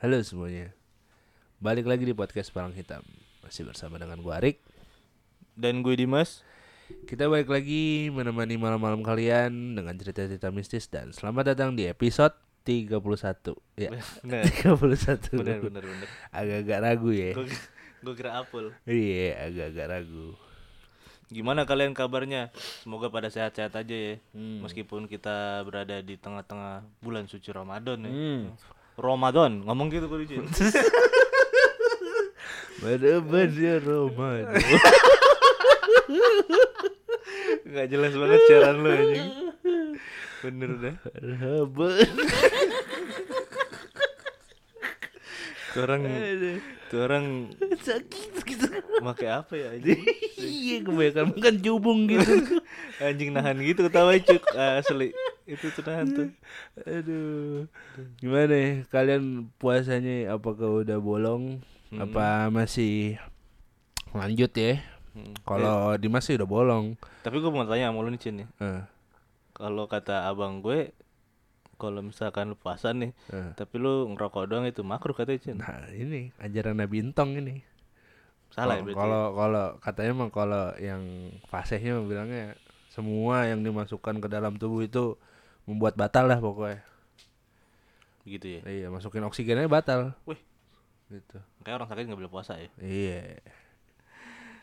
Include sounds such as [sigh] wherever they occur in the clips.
Halo semuanya. Balik lagi di podcast Palang Hitam. Masih bersama dengan gue Arik. Dan gue Dimas. Kita balik lagi menemani malam-malam kalian Dengan cerita-cerita mistis Dan selamat datang di episode 31 Ya Bener 31 [laughs] Bener bener bener Agak-agak ragu ya. Gue gue kira apel. Iya agak-agak ragu. Gimana kalian kabarnya? Semoga pada sehat-sehat aja ya. Hmm. Meskipun kita berada di tengah-tengah bulan suci Ramadan ya. Hmm. Ramadan. Ngomong gitu gue Cin [laughs] Bener-bener Ramadan. Gak jelas banget siaran lu anjing. Bener dah. Marhaban Tuh orang Tuh orang Sakit. gitu Make apa ya anjing? Iya kebanyakan makan jubung gitu. [laughs] Anjing nahan gitu ketawa cuk. Asli Itu tuh nahan tuh Aduh. Gimana ya? Kalian puasanya apakah udah bolong? Apa masih lanjut ya? Hmm. Kalau Dimas sih udah bolong. Tapi gue mau tanya sama lu nih Cin ya Eh, Kalau kata abang gue Kalau misalkan lu puasa nih eh. Tapi lu ngerokok doang itu makruh katanya Cin Nah ini ajaran Nabi Entong ini. Salah ya Kalau- berarti Kalau katanya emang kalau yang fasihnya bilangnya semua yang dimasukkan ke dalam tubuh itu membuat batal lah pokoknya. Gitu ya Iya, masukin oksigennya batal. Wih. Gitu. Kayak orang sakit gak boleh puasa ya Iya.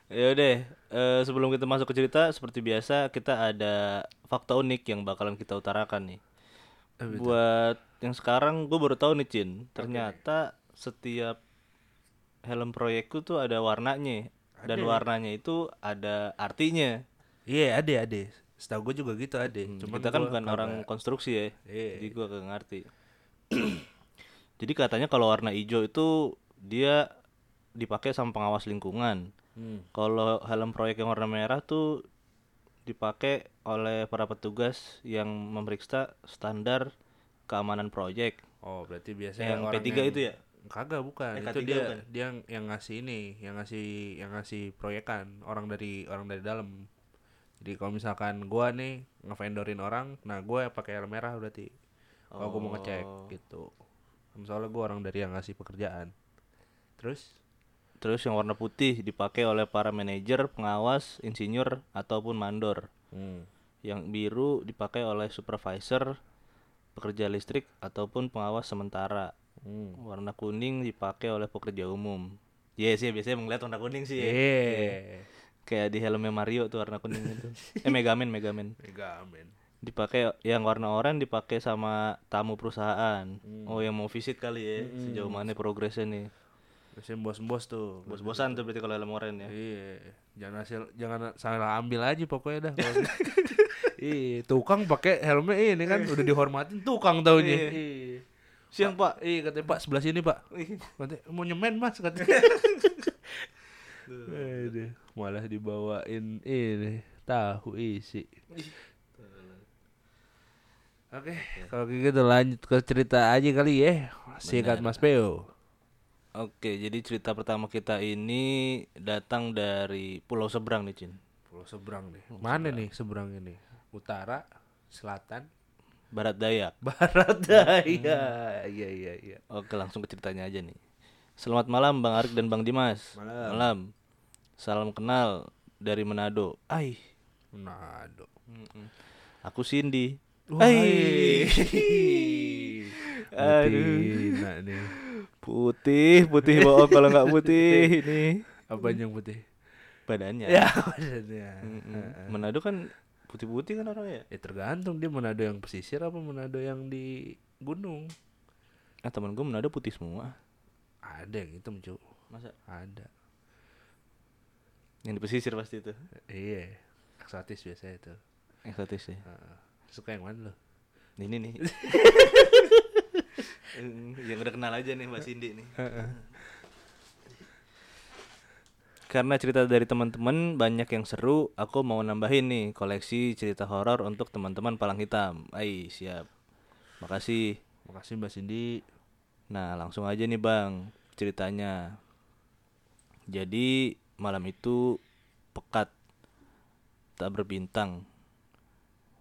Ya deh, eh, sebelum kita masuk ke cerita seperti biasa kita ada fakta unik yang bakalan kita utarakan nih. Itu? Buat yang sekarang gue baru tahu nih Cin, ternyata setiap helm proyekku tuh ada warnanya dan warnanya itu ada artinya. Iya, ada ada. Setahu gue juga gitu ada. Cuman kita kan bukan kagak- orang konstruksi ya, Iya. jadi gue gak ngerti. [clears throat] jadi katanya kalau warna hijau itu dia dipakai sama pengawas lingkungan. Hmm. Kalau helm proyek yang warna merah tuh dipakai oleh para petugas yang memeriksa standar keamanan proyek. Oh, berarti biasanya Yang orang P3 yang- itu ya? Kagak bukan. Eh, itu K3 dia bukan? dia yang, yang ngasih ini, yang ngasih yang ngasih proyekan orang dari orang dari dalam. Jadi kalau misalkan gua nih ngevendorin orang, nah gua pakai helm merah berarti. Kalau gua mau ngecek Oh. gitu. Soalnya gua orang dari yang ngasih pekerjaan. Terus Terus yang warna putih dipakai oleh para manajer, pengawas, insinyur ataupun mandor. hmm. Yang biru dipakai oleh supervisor, pekerja listrik ataupun pengawas sementara. Hmm. Warna kuning dipakai oleh pekerja umum. Iya sih biasanya melihat warna kuning sih. ya. Eh, Kayak di helmnya Mario tuh warna kuning itu. eh Megaman, Megaman. Megaman. dipakai yang warna oranye dipakai sama tamu perusahaan oh yang mau visit kali ya sejauh mana progresnya nih Biasanya bos-bos tuh. bos-bosan tuh berarti kalau helm oranye ya Iya, jangan hasil jangan salah ambil aja pokoknya dah. [laughs] Iya, tukang pakai helmnya ini kan udah dihormatin tukang taunya. Iya. siang pak Iya katanya Pak sebelah sini Pak. Katanya mau nyemen Mas katanya. [laughs] Aduh, malah dibawain ini tahu isi. Oke, kalau kayak gitu lanjut ke cerita aja kali ya. Sikat Mas Peo. oke jadi cerita pertama kita ini datang dari pulau seberang nih Cin Pulau seberang nih. Mana nih seberang ini? Utara, selatan, barat dayak [laughs] barat daya. Iya iya iya. oke langsung ke ceritanya aja nih selamat malam bang Arik dan bang Dimas Malam. salam kenal dari Manado ai Manado. aku Cindy Hai. [laughs] Aduh. Nih. putih putih bohong kalau nggak putih ini Apa yang putih? badannya Ya, badannya. Manado kan putih-putih kan orangnya. Ya tergantung dia Manado yang pesisir apa Manado yang di gunung. Ah temen gue Manado putih semua. Ada yang hitam, Cuk. Masa? Ada. Yang di pesisir pasti itu. Iya. Eksotis biasa itu. Eksotis sih. Heeh. Suka yang mana lo? Ini nih. [laughs] yang udah kenal aja nih Mbak Cindy nih. Karena cerita dari teman-teman banyak yang seru, aku mau nambahin nih koleksi cerita horor untuk teman-teman Palang Hitam. Ai, siap. Makasih. Makasih Mbak Cindy. Nah, langsung aja nih Bang, ceritanya. Jadi, malam itu pekat tak berbintang.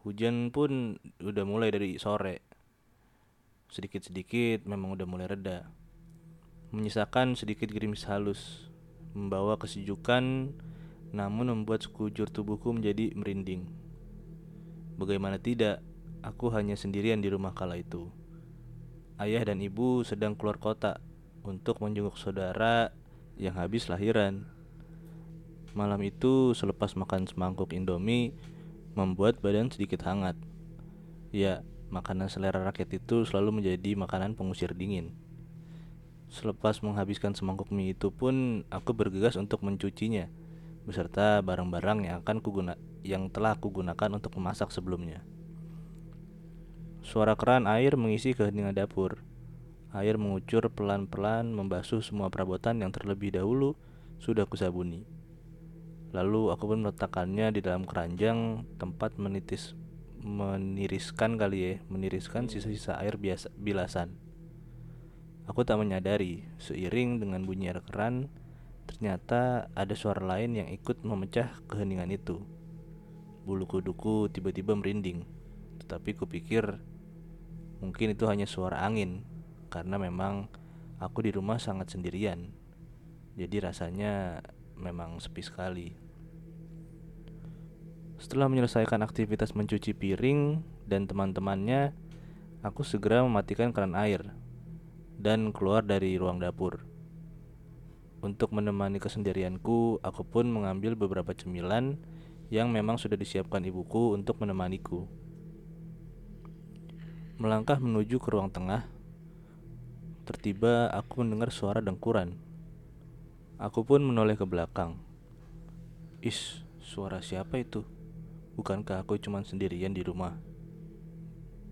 Hujan pun udah mulai dari sore. Sedikit-sedikit memang udah mulai reda. menyisakan sedikit gerimis halus, membawa kesejukan, namun membuat sekujur tubuhku menjadi merinding. Bagaimana tidak, aku hanya sendirian di rumah kala itu. Ayah dan ibu sedang keluar kota untuk menjenguk saudara yang habis lahiran. Malam itu selepas makan semangkuk indomie membuat badan sedikit hangat. Ya, makanan selera rakyat itu selalu menjadi makanan pengusir dingin. Selepas menghabiskan semangkuk mie itu pun aku bergegas untuk mencucinya beserta barang-barang yang akan kuguna yang telah kugunakan untuk memasak sebelumnya. Suara keran air mengisi keheningan dapur. Air mengucur pelan-pelan membasuh semua perabotan yang terlebih dahulu sudah kusabuni. Lalu aku pun meletakkannya di dalam keranjang tempat menitis meniriskan kali ya, meniriskan sisa-sisa air biasa bilasan. Aku tak menyadari, seiring dengan bunyi air keran, ternyata ada suara lain yang ikut memecah keheningan itu. Bulu kuduku tiba-tiba merinding, tetapi kupikir Mungkin itu hanya suara angin karena memang aku di rumah sangat sendirian. Jadi rasanya memang sepi sekali. Setelah menyelesaikan aktivitas mencuci piring dan teman-temannya, aku segera mematikan keran air dan keluar dari ruang dapur. Untuk menemani kesendirianku, aku pun mengambil beberapa cemilan yang memang sudah disiapkan ibuku untuk menemaniku. Melangkah menuju ke ruang tengah, tertiba aku mendengar suara dengkuran. Aku pun menoleh ke belakang. Is, suara siapa itu? Bukankah aku cuma sendirian di rumah?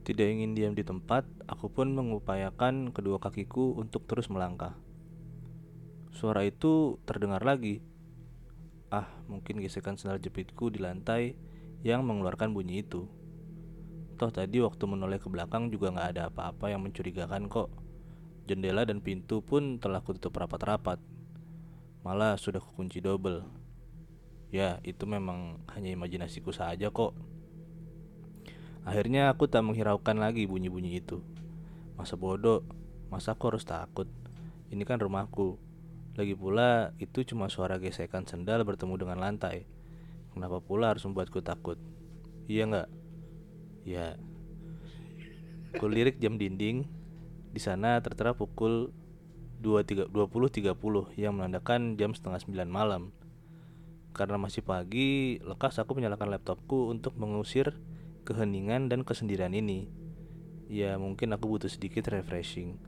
Tidak ingin diam di tempat, aku pun mengupayakan kedua kakiku untuk terus melangkah. Suara itu terdengar lagi. Ah, mungkin gesekan sendal jepitku di lantai yang mengeluarkan bunyi itu. Toh tadi waktu menoleh ke belakang juga nggak ada apa-apa yang mencurigakan kok. Jendela dan pintu pun telah kututup rapat-rapat. Malah sudah kukunci double. Ya, itu memang hanya imajinasiku saja kok. Akhirnya aku tak menghiraukan lagi bunyi-bunyi itu. Masa bodoh, masa aku harus takut? Ini kan rumahku. Lagi pula, itu cuma suara gesekan sendal bertemu dengan lantai. Kenapa pula harus membuatku takut? Iya nggak? Ya. Kulirik jam dinding. Di sana tertera pukul 20.30 yang menandakan jam setengah sembilan malam. Karena masih pagi, lekas aku menyalakan laptopku untuk mengusir keheningan dan kesendirian ini. Ya, mungkin aku butuh sedikit refreshing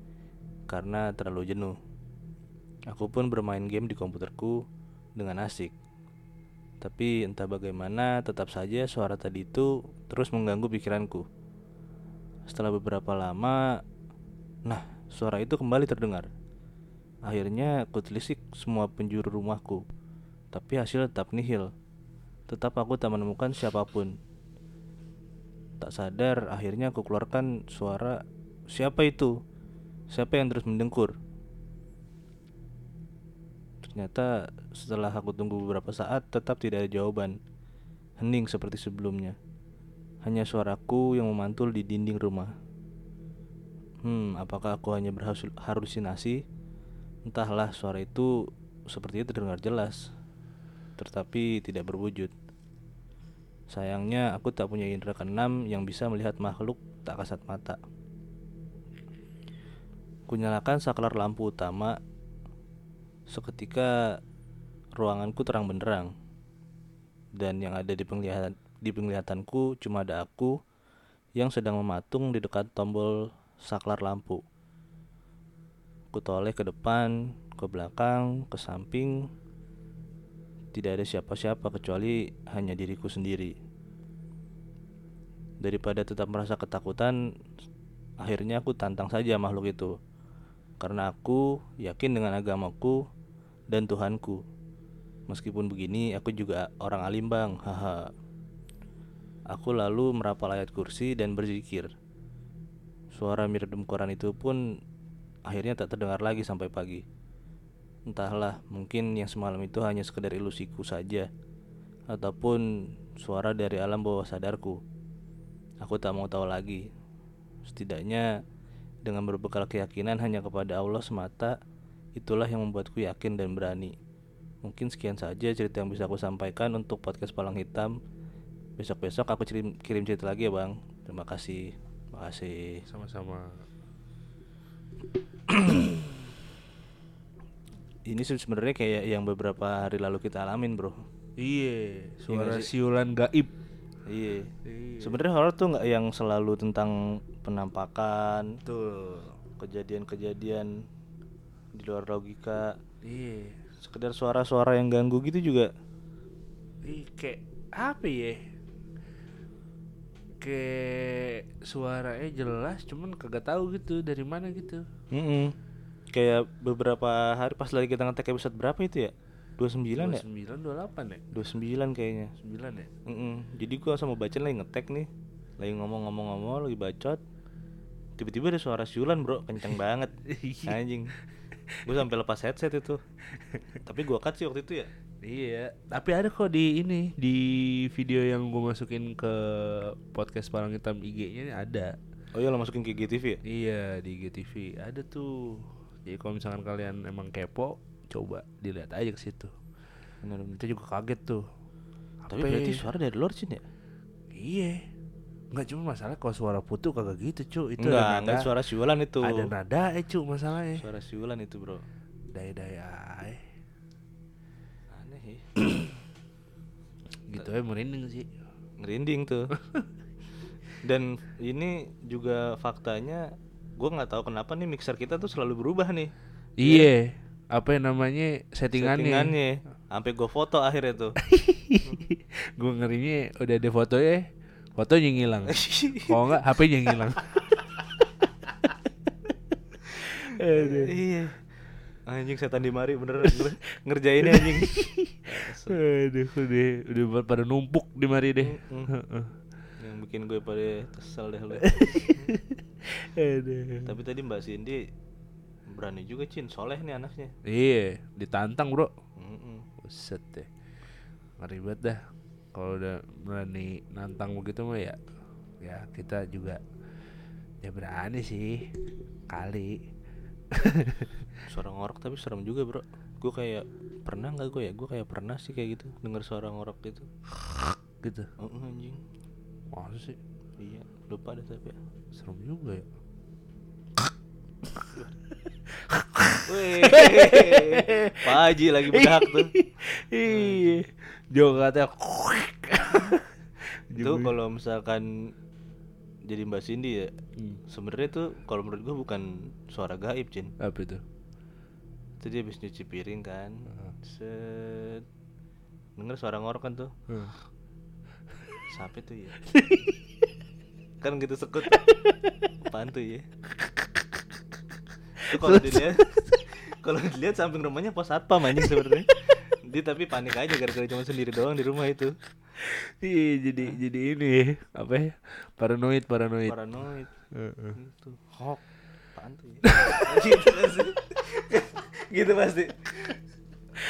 karena terlalu jenuh. Aku pun bermain game di komputerku dengan asik. Tapi entah bagaimana tetap saja suara tadi itu terus mengganggu pikiranku. Setelah beberapa lama, nah suara itu kembali terdengar. Akhirnya aku telisik semua penjuru rumahku, tapi hasil tetap nihil. Tetap aku tak menemukan siapa pun. Tak sadar, akhirnya aku keluarkan suara, siapa itu? Siapa yang terus mendengkur? Ternyata setelah aku tunggu beberapa saat tetap tidak ada jawaban. Hening seperti sebelumnya. Hanya suaraku yang memantul di dinding rumah. Hmm, apakah aku hanya berhalusinasi? Entahlah, suara itu sepertinya terdengar jelas, tetapi tidak berwujud. Sayangnya aku tak punya indera keenam yang bisa melihat makhluk tak kasat mata. Kunyalakan saklar lampu utama Seketika ruanganku terang benderang dan yang ada di penglihatan di penglihatanku cuma ada aku yang sedang mematung di dekat tombol saklar lampu. Ku toleh ke depan, ke belakang, ke samping. Tidak ada siapa-siapa kecuali hanya diriku sendiri. Daripada tetap merasa ketakutan, akhirnya aku tantang saja makhluk itu. Karena aku yakin dengan agamaku dan Tuhanku. Meskipun begini, aku juga orang alim bang, haha. Aku lalu merapal ayat kursi dan berzikir. Suara mirdum Quran itu pun akhirnya tak terdengar lagi sampai pagi. Entahlah, mungkin yang semalam itu hanya sekedar ilusiku saja, ataupun suara dari alam bawah sadarku. Aku tak mau tahu lagi. Setidaknya dengan berbekal keyakinan hanya kepada Allah semata Itulah yang membuatku yakin dan berani. Mungkin sekian saja cerita yang bisa aku sampaikan untuk podcast Palang Hitam. Besok-besok aku kirim, kirim cerita lagi ya bang. Terima kasih. Terima kasih. Sama-sama. [clears throat] Ini sebenarnya kayak yang beberapa hari lalu kita alamin bro. Iya, suara nggak sih? siulan gaib. Iya. Iya. Sebenarnya horor tuh nggak yang selalu tentang penampakan, Betul. kejadian-kejadian di luar logika. Iya. Sekedar suara-suara yang ganggu gitu juga. Ih, kayak apa ya? Kayak suaranya jelas, cuman kagak tahu gitu dari mana gitu. Mm-mm. Kayak beberapa hari pas lagi kita ngetek episode berapa itu ya? 29 ya? 29 28 ya? 29 kayaknya. 9 ya? Mm-mm. Jadi gua sama bacaan lagi ngetek nih. Lagi ngomong-ngomong-ngomong, lagi bacot. Tiba-tiba ada suara siulan, Bro. Kenceng [laughs] banget. Anjing. Gue sampai lepas headset itu. Tapi gua cut sih waktu itu ya. Iya, tapi ada kok di ini di video yang gue masukin ke podcast Palang Hitam IG-nya ada. Oh iya lo masukin ke GTV ya? Iya di IGTV ada tuh. Jadi kalau misalkan kalian emang kepo, coba dilihat aja ke situ. Benar. Kita juga kaget tuh. Tapi berarti ya? suara dari luar sini ya? Iya. Enggak cuma masalah kalau suara putu kagak gitu, cu. Itu enggak, ada enggak suara siulan itu. Ada nada eh, cu, masalahnya. Suara siulan itu, Bro. Daya-daya ae. Aneh ya. [coughs] Gitu ya merinding sih. Ngerinding tuh. [laughs] Dan ini juga faktanya gue nggak tahu kenapa nih mixer kita tuh selalu berubah nih. Iya. Apa yang namanya settingannya? Settingannya. Sampai gue foto akhirnya tuh. [laughs] gue ngerinya udah ada fotonya, fotonya ngilang. [laughs] Kalau enggak HP-nya ngilang. Aduh. iya. Anjing setan di mari bener nger- ngerjainnya anjing. Aduh, udah udah pada numpuk di mari deh. Yang bikin gue pada kesel deh lu. [laughs] Aduh. Tapi tadi Mbak Cindy berani juga Cin, soleh nih anaknya. Iya, ditantang, Bro. Mm-mm. Buset deh. Ngeri banget dah. Kalau udah berani nantang begitu mah ya ya kita juga ya berani sih kali. [laughs] Suara ngorok tapi serem juga bro Gue kayak pernah nggak gue ya Gue kayak pernah sih kayak gitu Dengar suara ngorok gitu gitu. Heeh, anjing Masa sih? Iya lupa deh tapi ya Serem juga ya. [laughs] Wih Pak Haji lagi bedak tuh Iya. Jo katanya Itu kalau misalkan Jadi Mbak Cindy ya Hmm. sebenarnya tuh kalau menurut gue bukan suara gaib Cin apa itu? Itu dia habis nyuci piring kan Set Denger suara ngorok kan tuh Hmm. Siapa tuh ya? [laughs] kan gitu sekut. Apaan tuh ya? Itu kalau dilihat kalau dilihat samping rumahnya pos satpam anjing sebenarnya. [laughs] Dia tapi panik aja gara-gara cuma sendiri doang di rumah itu. Iya jadi jadi ini apa ya? Paranoid paranoid. Paranoid. Heeh. Itu. Hok. Apaan tuh ya? [laughs] gitu pasti. gitu pasti.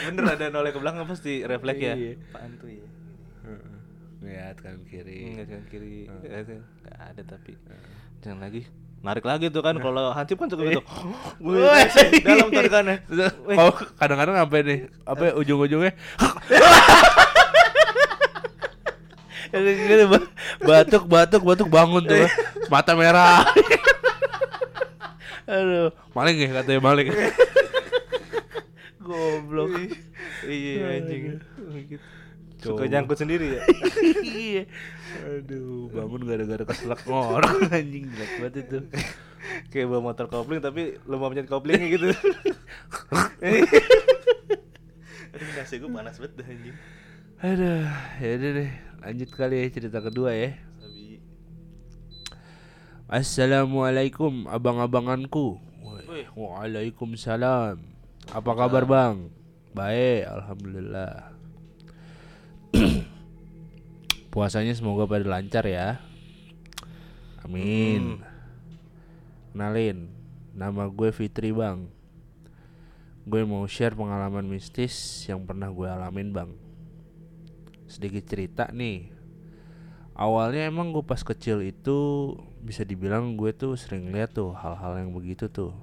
Bener ada noleh ke belakang pasti refleks ya. Iya. Apaan tuh ya? Heeh. Lihat kan kiri. Enggak kan kiri. Ada. Nggak ada tapi. Jangan lagi. Narik lagi tuh kan kalau hansip kan suka gitu. Wih, dalam tarikannya. Oh, kadang-kadang apa nih? Apa ujung-ujungnya? [laughs] Gitu, ba- batuk batuk batuk bangun tuh mata merah [laughs] aduh maling ya katanya maling [laughs] goblok Iya anjing. Gitu. Suka nyangkut sendiri ya. [laughs] iya aduh bangun gara-gara keselak ngorok [laughs] anjing jelek banget itu [laughs] Kayak bawa motor kopling tapi lu mau pencet koplingnya gitu. Nasi gue panas banget dah anjing. aduh ya udah deh lanjut kali ya cerita kedua ya Sabi. Assalamualaikum abang-abanganku. Waalaikumsalam Apa kabar bang? Baik, Alhamdulillah Puasanya semoga pada lancar ya Amin Kenalin Nama gue Fitri bang Gue mau share pengalaman mistis yang pernah gue alamin bang Sedikit cerita nih Awalnya emang gue pas kecil itu bisa dibilang gue tuh sering lihat tuh hal-hal yang begitu tuh.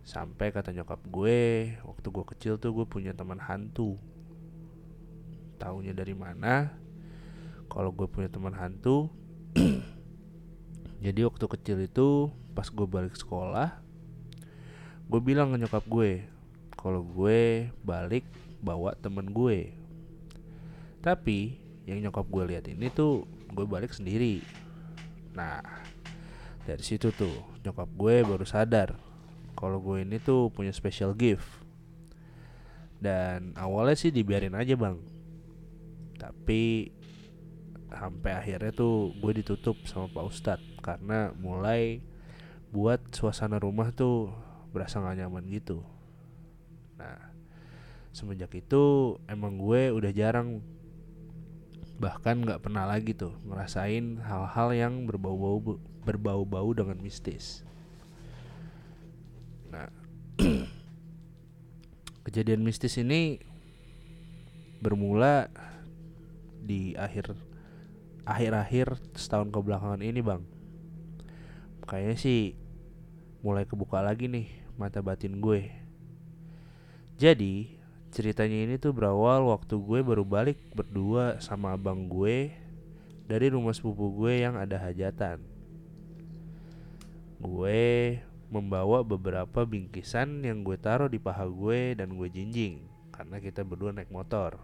Sampai kata nyokap gue, waktu gue kecil tuh gue punya teman hantu. Taunya dari mana? Kalau gue punya teman hantu, [clears throat] jadi waktu kecil itu pas gue balik sekolah, gue bilang ke nyokap gue, kalau gue balik bawa temen gue. Tapi yang nyokap gue lihat ini tuh gue balik sendiri. Nah, dari situ tuh nyokap gue baru sadar kalau gue ini tuh punya special gift. Dan awalnya sih dibiarin aja bang. Tapi sampai akhirnya tuh gue ditutup sama Pak Ustadz karena mulai buat suasana rumah tuh berasa gak nyaman gitu. Nah, semenjak itu emang gue udah jarang bahkan nggak pernah lagi tuh ngerasain hal-hal yang berbau-bau berbau-bau dengan mistis. Nah, [clears throat] kejadian mistis ini bermula di akhir akhir-akhir setahun kebelakangan ini bang. Kayaknya sih mulai kebuka lagi nih mata batin gue. Jadi ceritanya ini tuh berawal waktu gue baru balik berdua sama abang gue dari rumah sepupu gue yang ada hajatan. Gue membawa beberapa bingkisan yang gue taruh di paha gue dan gue jinjing karena kita berdua naik motor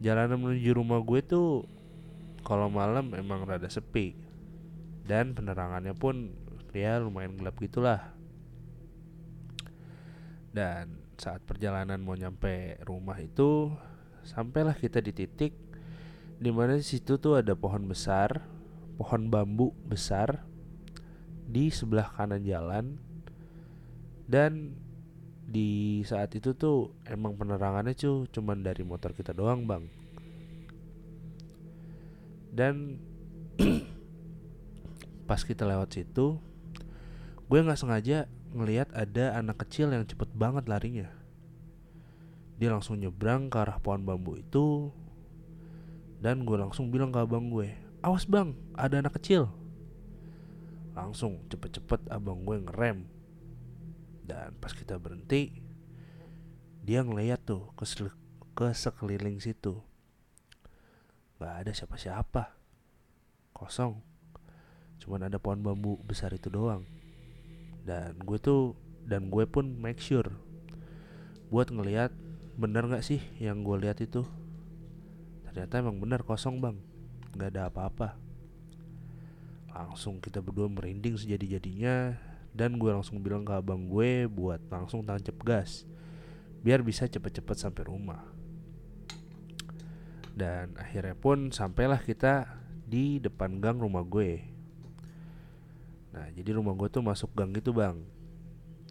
jalanan menuju rumah gue tuh kalau malam emang rada sepi. Dan penerangannya pun ya lumayan gelap gitulah. Dan saat perjalanan mau nyampe rumah itu sampailah kita di titik di mana di situ tuh ada pohon besar pohon bambu besar di sebelah kanan jalan. Dan di saat itu tuh emang penerangannya cuy cuman dari motor kita doang bang. Dan [clears throat] pas kita lewat situ gue nggak sengaja ngelihat ada anak kecil yang cepet banget larinya. Dia langsung nyebrang ke arah pohon bambu itu dan gue langsung bilang ke abang gue awas bang ada anak kecil. Langsung cepet-cepet abang gue ngerem dan pas kita berhenti dia ngeliat tuh ke, ke sekeliling situ. Gak ada siapa-siapa. Kosong. Cuman ada pohon bambu besar itu doang. Dan gue tuh Dan gue pun make sure Buat ngeliat Bener gak sih yang gue lihat itu. Ternyata emang bener kosong bang. Gak ada apa-apa. Langsung kita berdua merinding sejadi-jadinya dan gue langsung bilang ke abang gue buat langsung tancap gas. Biar bisa cepet-cepet sampai rumah. Dan akhirnya pun sampailah kita di depan gang rumah gue. Nah jadi rumah gue tuh masuk gang gitu bang.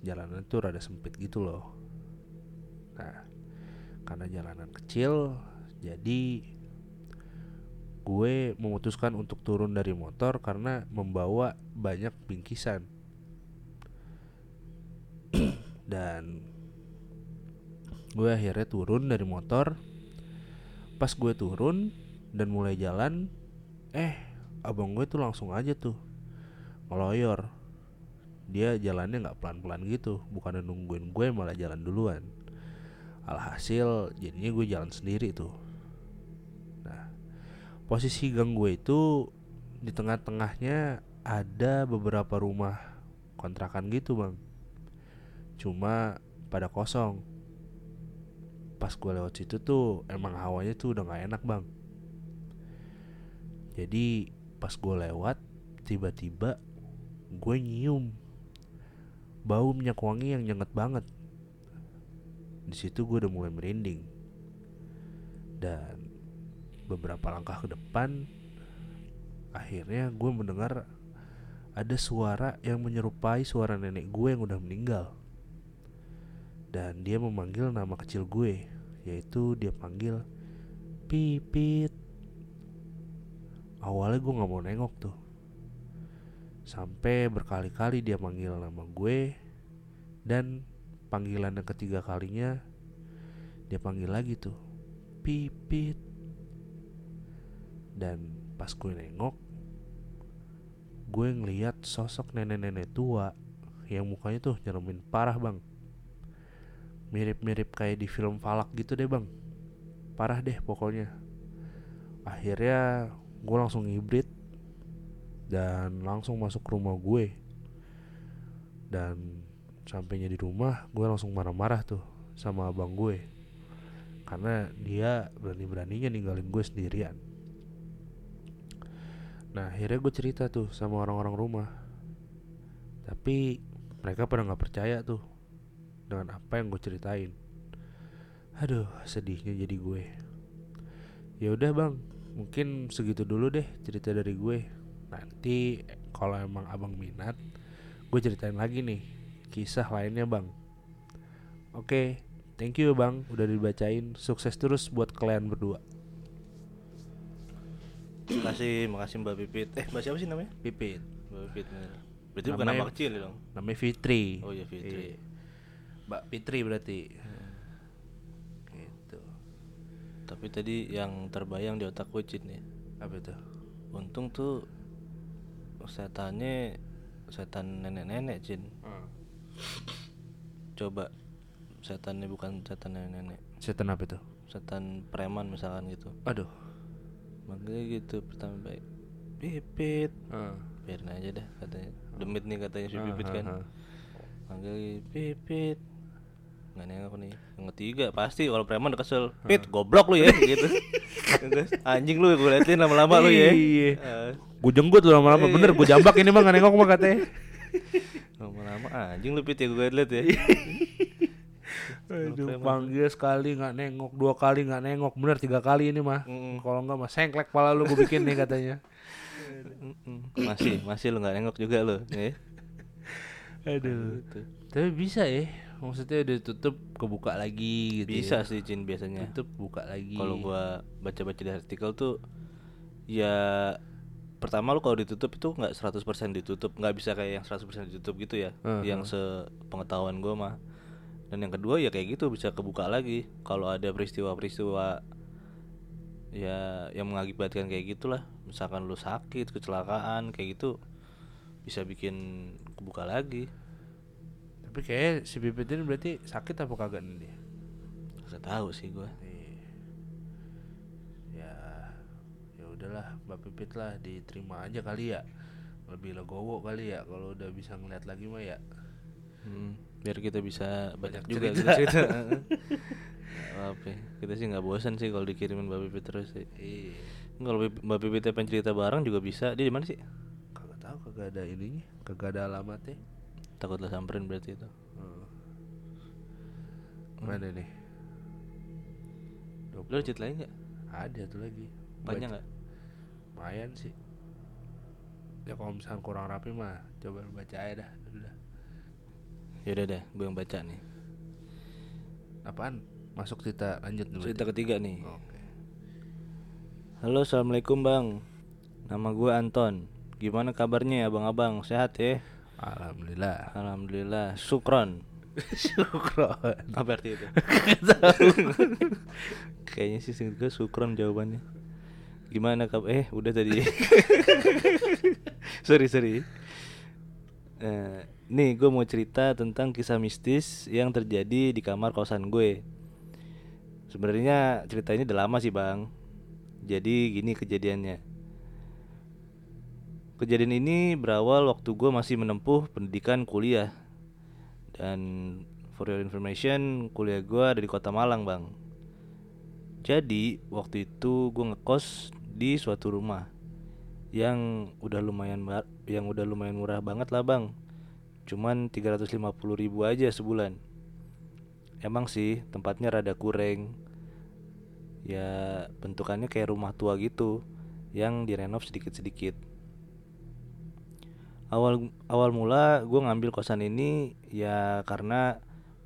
Jalanan tuh rada sempit gitu loh. Nah karena jalanan kecil jadi gue memutuskan untuk turun dari motor karena membawa banyak bingkisan [clears throat] dan gue akhirnya turun dari motor. Pas gue turun dan mulai jalan eh abang gue tuh langsung aja tuh ngeloyor. Dia jalannya nggak pelan-pelan gitu bukannya nungguin gue malah jalan duluan. Alhasil jadinya gue jalan sendiri tuh. Nah posisi gang gue itu di tengah-tengahnya ada beberapa rumah kontrakan gitu bang cuma pada kosong. Pas gue lewat situ tuh emang hawanya tuh udah gak enak bang. Jadi pas gue lewat tiba-tiba gue nyium. Bau minyak wangi yang nyengat banget. Di situ gue udah mulai merinding. Dan beberapa langkah ke depan akhirnya gue mendengar ada suara yang menyerupai suara nenek gue yang udah meninggal dan dia memanggil nama kecil gue yaitu dia panggil pipit. Awalnya gue nggak mau nengok tuh. Sampai berkali-kali dia manggil nama gue dan panggilan yang ketiga kalinya dia panggil lagi tuh pipit. Dan pas gue nengok gue ngeliat sosok nenek-nenek tua yang mukanya tuh nyeremin parah bang mirip-mirip kayak di film Falak gitu deh bang. Parah deh pokoknya. Akhirnya gue langsung hibrid dan langsung masuk ke rumah gue. Dan sampainya di rumah gue langsung marah-marah tuh sama abang gue. Karena dia berani-beraninya ninggalin gue sendirian. Nah akhirnya gue cerita tuh sama orang-orang rumah. Tapi mereka pada nggak percaya tuh dengan apa yang gue ceritain aduh sedihnya jadi gue ya udah bang mungkin segitu dulu deh cerita dari gue nanti kalau emang abang minat gue ceritain lagi nih kisah lainnya bang oke thank you bang udah dibacain sukses terus buat kalian berdua Makasih, makasih Mbak Pipit. Eh, Mbak siapa sih namanya? pipit Mbak Pipit. Berarti bukan Namanya- nama kecil ya dong. namanya Fitri Oh iya, Fitri. Iya. Mbak Fitri berarti gitu Tapi tadi yang terbayang di otak gue Cid nih. apa itu Untung tuh setannya setan nenek-nenek Cid. Coba setannya bukan setan nenek-nenek. setan apa itu Setan preman misalkan gitu. aduh Makanya gitu pertama baik. Pipit. Ah. Biarin aja dah katanya. Demit nih katanya si Pipit ah, kan. ah. Manggil Pipit. Nggak nengok nih. Yang ketiga pasti kalau preman udah kesel. Pit goblok lu ya [laughs] gitu. Terus, Anjing lu gue liatin lama-lama lu ya. Iya. Ah, gue jenggut tuh lama-lama bener gue jambak ini mah nggak nengok mah katanya [laughs] Lama-lama anjing lu Pit ya gue liat ya. [laughs] Aduh, panggil sekali nggak nengok, dua kali nggak nengok, bener tiga kali ini mah. Mm-mm. Kalau nggak mah sengklek pala lu gue bikin nih katanya. Masih, masih lu nggak nengok juga lu. Ya. Aduh. Gitu. Tapi bisa ya, maksudnya udah tutup kebuka lagi gitu. Bisa ya. sih Cin biasanya. Tutup buka lagi. Kalau gua baca-baca di artikel tuh ya pertama lu kalau ditutup itu nggak 100% ditutup, nggak bisa kayak yang 100% ditutup gitu ya. Uh-huh. Yang sepengetahuan gua mah. Dan yang kedua ya kayak gitu bisa kebuka lagi kalau ada peristiwa-peristiwa ya yang mengakibatkan kayak gitulah. Misalkan lu sakit, kecelakaan kayak gitu bisa bikin kebuka lagi. Tapi kayak si Pipit ini berarti sakit apa kagak nih dia? Gak tahu sih gua. Iya. Ya, ya udahlah, Mbak Pipit lah diterima aja kali ya. Lebih legowo kali ya kalau udah bisa ngeliat lagi mah ya. Hmm, biar kita bisa banyak, Banyak juga cerita. gitu cerita. [laughs] Nggak apa ya. Kita sih nggak bosan sih kalau dikirimin Mbak Pipit terus sih. Iya. Kalau Mbak Pipit pengen cerita bareng juga bisa. Dia di mana sih? Kagak tahu kagak ada ininya, kagak ada alamatnya. Takut lah samperin berarti itu. Hmm. Mana nih? Lu ada cerita lain nggak? Ada tuh lagi. Banyak nggak? Lumayan sih. Ya kalau misalnya kurang rapi mah coba baca aja dah. Udah. Ya udah deh, gue yang baca nih. Apaan? Masuk cerita lanjut dulu. Cerita ketiga nih. Oke. Halo, assalamualaikum bang. Nama gue Anton. Gimana kabarnya abang-abang? Sehat ya? Alhamdulillah. Alhamdulillah. Sukron. [laughs] Syukron. Apa arti itu? [laughs] Kayaknya sih singkat gue sukron jawabannya. Gimana kabar? Eh, udah tadi. [laughs] sorry, sorry. Eh, nih, gue mau cerita tentang kisah mistis yang terjadi di kamar kosan gue. Sebenarnya cerita ini udah lama sih, Bang. Jadi gini kejadiannya. Kejadian ini berawal waktu gue masih menempuh pendidikan kuliah. Dan for your information, kuliah gue ada di kota Malang, Bang. Jadi waktu itu gue ngekos di suatu rumah yang udah lumayan yang udah lumayan murah banget lah bang. Cuman 350.000 ribu aja sebulan. Emang sih tempatnya rada kurang. Ya bentukannya kayak rumah tua gitu yang direnov sedikit-sedikit. Awal awal mula gue ngambil kosan ini ya karena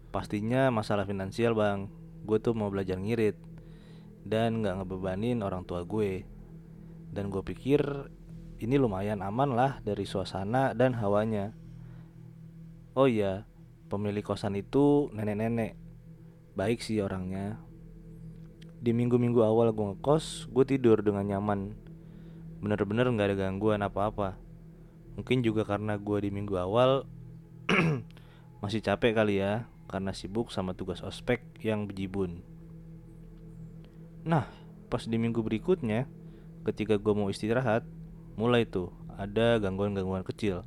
pastinya masalah finansial bang. Gue tuh mau belajar ngirit dan nggak ngebebanin orang tua gue. Dan gue pikir ini lumayan aman lah dari suasana dan hawanya. Oh iya, pemilik kosan itu nenek-nenek. Baik sih orangnya. Di minggu-minggu awal gue ngekos, gue tidur dengan nyaman. Bener-bener nggak ada gangguan apa-apa. Mungkin juga karena gue di minggu awal [clears throat] Masih capek kali ya karena sibuk sama tugas ospek yang bejibun. Nah, pas di minggu berikutnya, ketika gue mau istirahat, mulai tuh ada gangguan-gangguan kecil.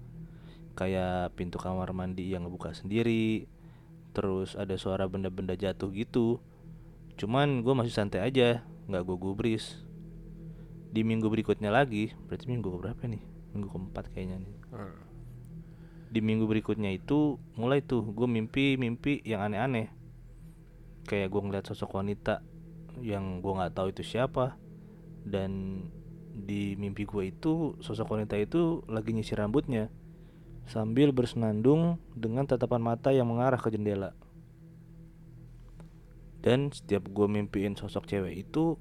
Kayak pintu kamar mandi yang ngebuka sendiri, terus ada suara benda-benda jatuh gitu. Cuman gue masih santai aja, nggak gue gubris. Di minggu berikutnya lagi, berarti minggu berapa nih? Minggu keempat kayaknya nih. Di minggu berikutnya itu mulai tuh gue mimpi-mimpi yang aneh-aneh. Kayak gue ngeliat sosok wanita yang gue nggak tahu itu siapa. Dan di mimpi gue itu sosok wanita itu lagi nyisir rambutnya sambil bersenandung dengan tatapan mata yang mengarah ke jendela. Dan setiap gue mimpiin sosok cewek itu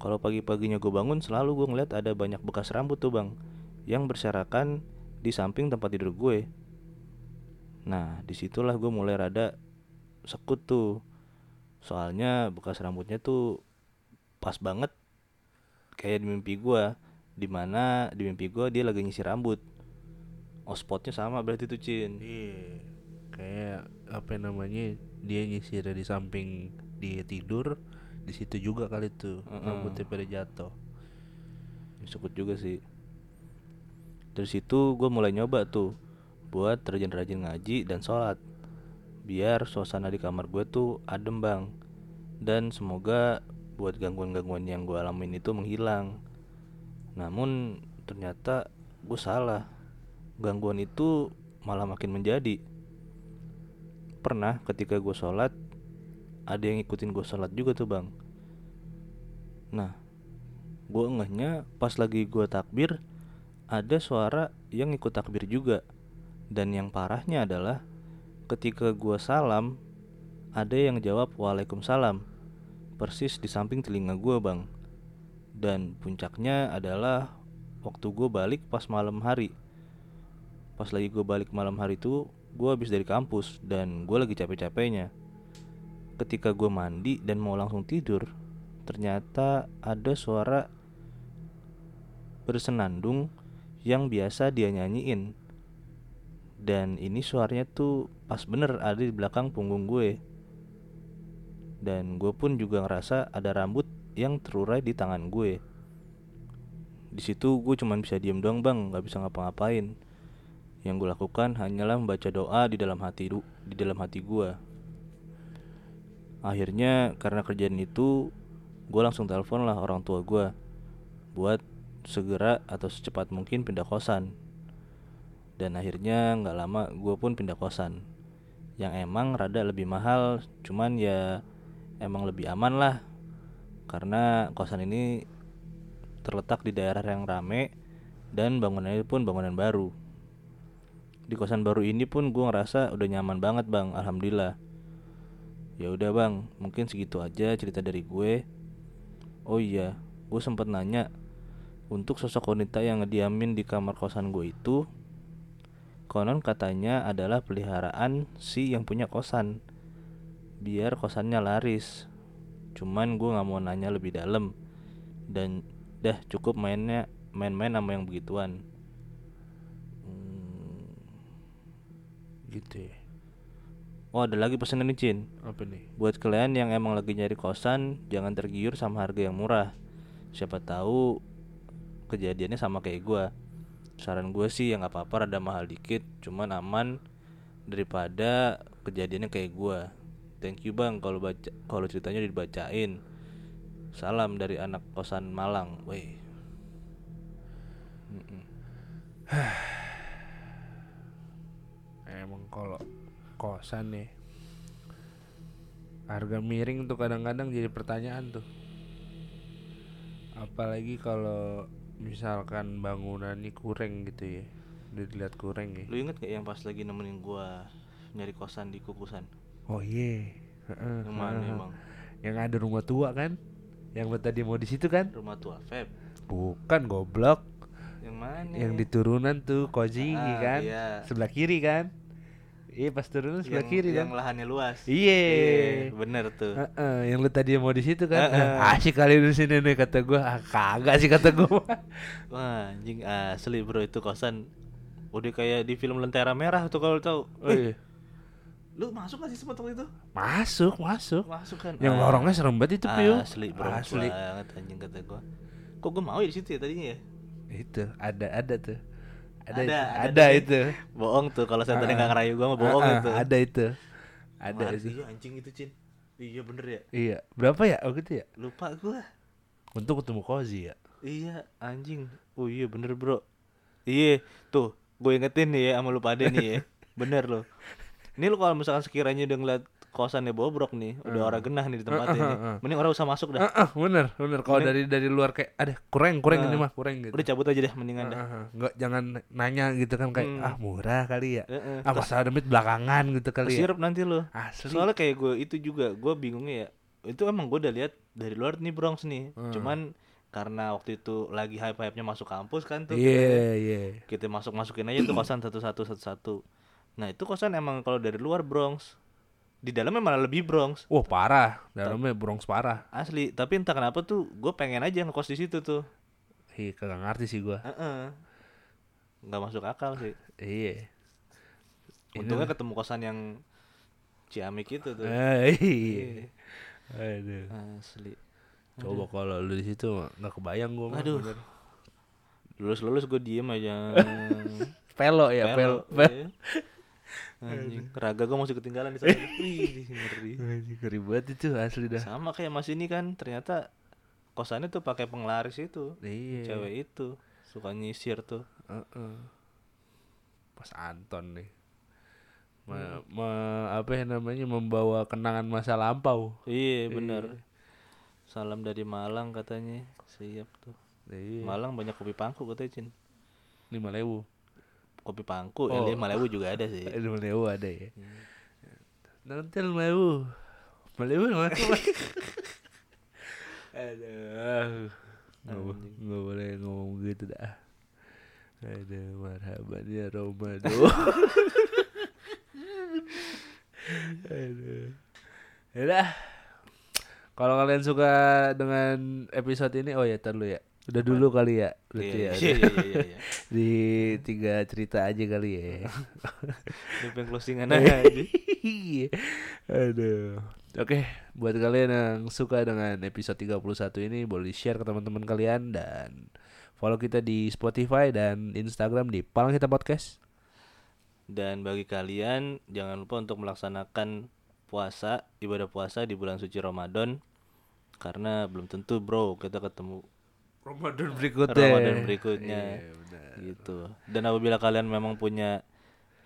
kalau pagi-paginya gue bangun selalu gue ngeliat ada banyak bekas rambut tuh bang yang berserakan di samping tempat tidur gue. Nah, di situlah gue mulai rada sekut tuh. Soalnya bekas rambutnya tuh pas banget kayak di mimpi gue. Di mana di mimpi gue dia lagi nyisir rambut. Oh spotnya sama berarti tuh Cin. Iya. Kayak apa namanya? Dia nyisir di samping dia tidur, di situ juga kali tuh Mm-mm. rambutnya pada jatuh. Sekut juga sih. Dari situ gue mulai nyoba tuh buat rajin-rajin ngaji dan sholat. Biar suasana di kamar gue tuh adem bang. Dan semoga buat gangguan-gangguan yang gue alamin itu menghilang. Namun ternyata gue salah. Gangguan itu malah makin menjadi. Pernah ketika gue sholat ada yang ngikutin gue sholat juga tuh bang. Nah gue ngehnya pas lagi gue takbir ada suara yang ikut takbir juga. Dan yang parahnya adalah ketika gue salam ada yang jawab waalaikumsalam. Persis di samping telinga gue bang. Dan puncaknya adalah waktu gue balik pas malam hari. Pas lagi gue balik malam hari itu gue habis dari kampus dan gue lagi capek-capeknya. Ketika gue mandi dan mau langsung tidur ternyata ada suara bersenandung yang biasa dia nyanyiin. Dan ini suaranya tuh pas bener ada di belakang punggung gue. Dan gue pun juga ngerasa ada rambut yang terurai di tangan gue. Di situ gue cuman bisa diem doang bang. Nggak bisa ngapa-ngapain. Yang gue lakukan hanyalah membaca doa di dalam hati di dalam hati gue. Akhirnya karena kerjaan itu gue langsung telepon lah orang tua gue buat segera atau secepat mungkin pindah kosan. Dan akhirnya nggak lama gue pun pindah kosan. Yang emang rada lebih mahal cuman ya emang lebih aman lah. Karena kosan ini terletak di daerah yang rame dan bangunannya pun bangunan baru. Di kosan baru ini pun gue ngerasa udah nyaman banget bang. Alhamdulillah. Ya udah bang. Mungkin segitu aja cerita dari gue. Oh iya gue sempet nanya untuk sosok wanita yang ngediamin di kamar kosan gue itu konon katanya adalah peliharaan si yang punya kosan biar kosannya laris cuman gue nggak mau nanya lebih dalam dan dah cukup mainnya main-main sama yang begituan Hmm, gitu ya. oh ada lagi pesanan nih Cin Apa nih? Buat kalian yang emang lagi nyari kosan, jangan tergiur sama harga yang murah. Siapa tahu kejadiannya sama kayak gua. Saran gue sih yang nggak apa-apa rada mahal dikit, cuman aman daripada kejadiannya kayak gua. Thank you bang kalau baca kalau ceritanya dibacain. Salam dari anak kosan Malang. Weh. [sighs] Emang kalau kosan nih harga miring tuh kadang-kadang jadi pertanyaan tuh. Apalagi kalau misalkan bangunannya kurang gitu ya. Udah dilihat kurang ya. Lu inget gak yang pas lagi nemenin gua nyari kosan di kukusan? Oh iya. Heeh, Yang mana emang? Yang ada rumah tua kan? Yang tadi mau di situ kan? Rumah tua Feb. Bukan goblok. Yang mana? Yang di turunan tuh koji Ah, kan? iya. Sebelah kiri kan? Iya pas turunan sebelah yang, kiri yang kan? lahannya luas. Iya. bener tuh. Heeh, yang lu tadi mau di situ kan? Heeh. Ah, Asik kali di sini nih kata gua. Ah, kagak sih kata gua. [laughs] Wah, anjing asli bro itu kosan Udah kayak di film Lentera Merah tuh kalau tahu. Oh, iya. Lu masuk gak sih sempat waktu itu? Masuk, masuk. Masuk kan. Yang Ah, lorongnya serem banget itu, Pio. Asli bro, Asli. banget anjing kata gua. Kok gua mau ya di situ ya tadinya ya? Itu, ada ada tuh. Ada Ada, ada, ada tuh. itu. Bohong tuh kalau saya tadi Ah, nggak ngerayu gua mah bohong Ah, ah, itu. Ada itu. Ada Kemarin itu. Iya anjing itu, Cin. Iya bener ya. Iya. Berapa ya? Oh gitu ya. Lupa gua. Untuk ketemu Kozi ya. Iya anjing. Oh iya bener bro. Iya tuh gue ingetin nih ya sama lu pada nih ya. [laughs] Bener loh. Ini lu kalau misalkan sekiranya udah ngeliat kosannya bobrok nih, udah orang genah nih di tempatnya Ah, nih. ah, ah. Mending orang usah masuk dah. Ah, ah, bener, bener. Kalau dari dari luar kayak ada kurang kurang ini Ah. mah kurang gitu. Udah cabut aja deh mendingan dah. Ah, ah, Nggak jangan nanya gitu kan kayak Hmm. ah murah kali ya. Heeh. Ah masalah demit belakangan gitu kali ya. Kesirup nanti lu. Asli. Soalnya kayak gue itu juga, gue bingungnya ya. Itu emang gue udah lihat dari luar nih Bronx nih. Hmm. Cuman karena waktu itu lagi hype-hype-nya masuk kampus kan tuh. Iya, iya. Kita masuk masukin aja tuh kosan satu-satu satu-satu. Nah itu kosan emang kalau dari luar Bronx, di dalamnya malah lebih Bronx. Wah, parah. Dalamnya Bronx parah. Asli, tapi entah kenapa tuh gue pengen aja ngekos di situ tuh. Ih, kagak ngerti sih gua. Heeh. Nggak masuk akal sih. Iya. Untungnya ketemu kosan yang Ciamik itu tuh. Eh, iya. Aduh. Asli. Coba kalau lu di situ nggak kebayang gua mah. Aduh. bener. Lulus lulus gue diem aja. [laughs] Pelo ya, Pelo, pel. pel. Iya. Anjing, raga gue masih ketinggalan di sana. [laughs] Wih, ngeri. Ngeri banget itu asli dah. Sama kayak Mas ini kan ternyata kosannya tuh pakai penglaris itu. Iya. Cewek itu suka nyisir tuh. Heeh. Pas Anton nih. Me- me- apa ya namanya membawa kenangan masa lampau. Iya, bener Salam dari Malang katanya. Siap tuh. Iya. Malang banyak kopi pangku katanya, Cin. Lima lewu. Kopi pangku, Oh. ya lima lewu juga ada sih. [laughs] Lima lewu ada ya. Nanti lima lewu. Lima lewu mana? [laughs] Aduh. Nggak, boleh ngomong gitu dah. Aduh, marhaban [laughs] ya Ramadan. Aduh. Yaudah. Kalau kalian suka dengan episode ini, oh ya tar ya. Udah dulu kali ya, berarti Iya, ya. iya, iya, iya, iya. [laughs] Di tiga cerita aja kali ya. [laughs] Pengen closingan aja. Iya. [laughs] Aduh. Oke, buat kalian yang suka dengan episode 31 ini boleh share ke teman-teman kalian dan follow kita di Spotify dan Instagram di Palang Kita Podcast. Dan bagi kalian jangan lupa untuk melaksanakan puasa, ibadah puasa di bulan suci Ramadan karena belum tentu bro kita ketemu Ramadan berikutnya. Ramadan berikutnya. Iya, benar. gitu. Dan apabila kalian memang punya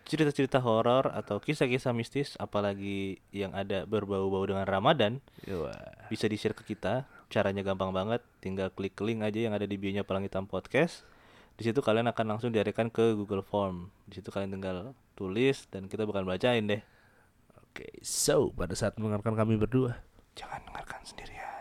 cerita-cerita horor atau kisah-kisah mistis apalagi yang ada berbau-bau dengan Ramadan Wah. bisa di-share ke kita. Caranya gampang banget, tinggal klik link aja yang ada di bio-nya Palang Hitam Podcast. Di situ kalian akan langsung diarahkan ke Google Form. Di situ kalian tinggal tulis dan kita bakal bacain deh. Oke, so pada saat mendengarkan kami berdua, Jangan dengarkan sendirian.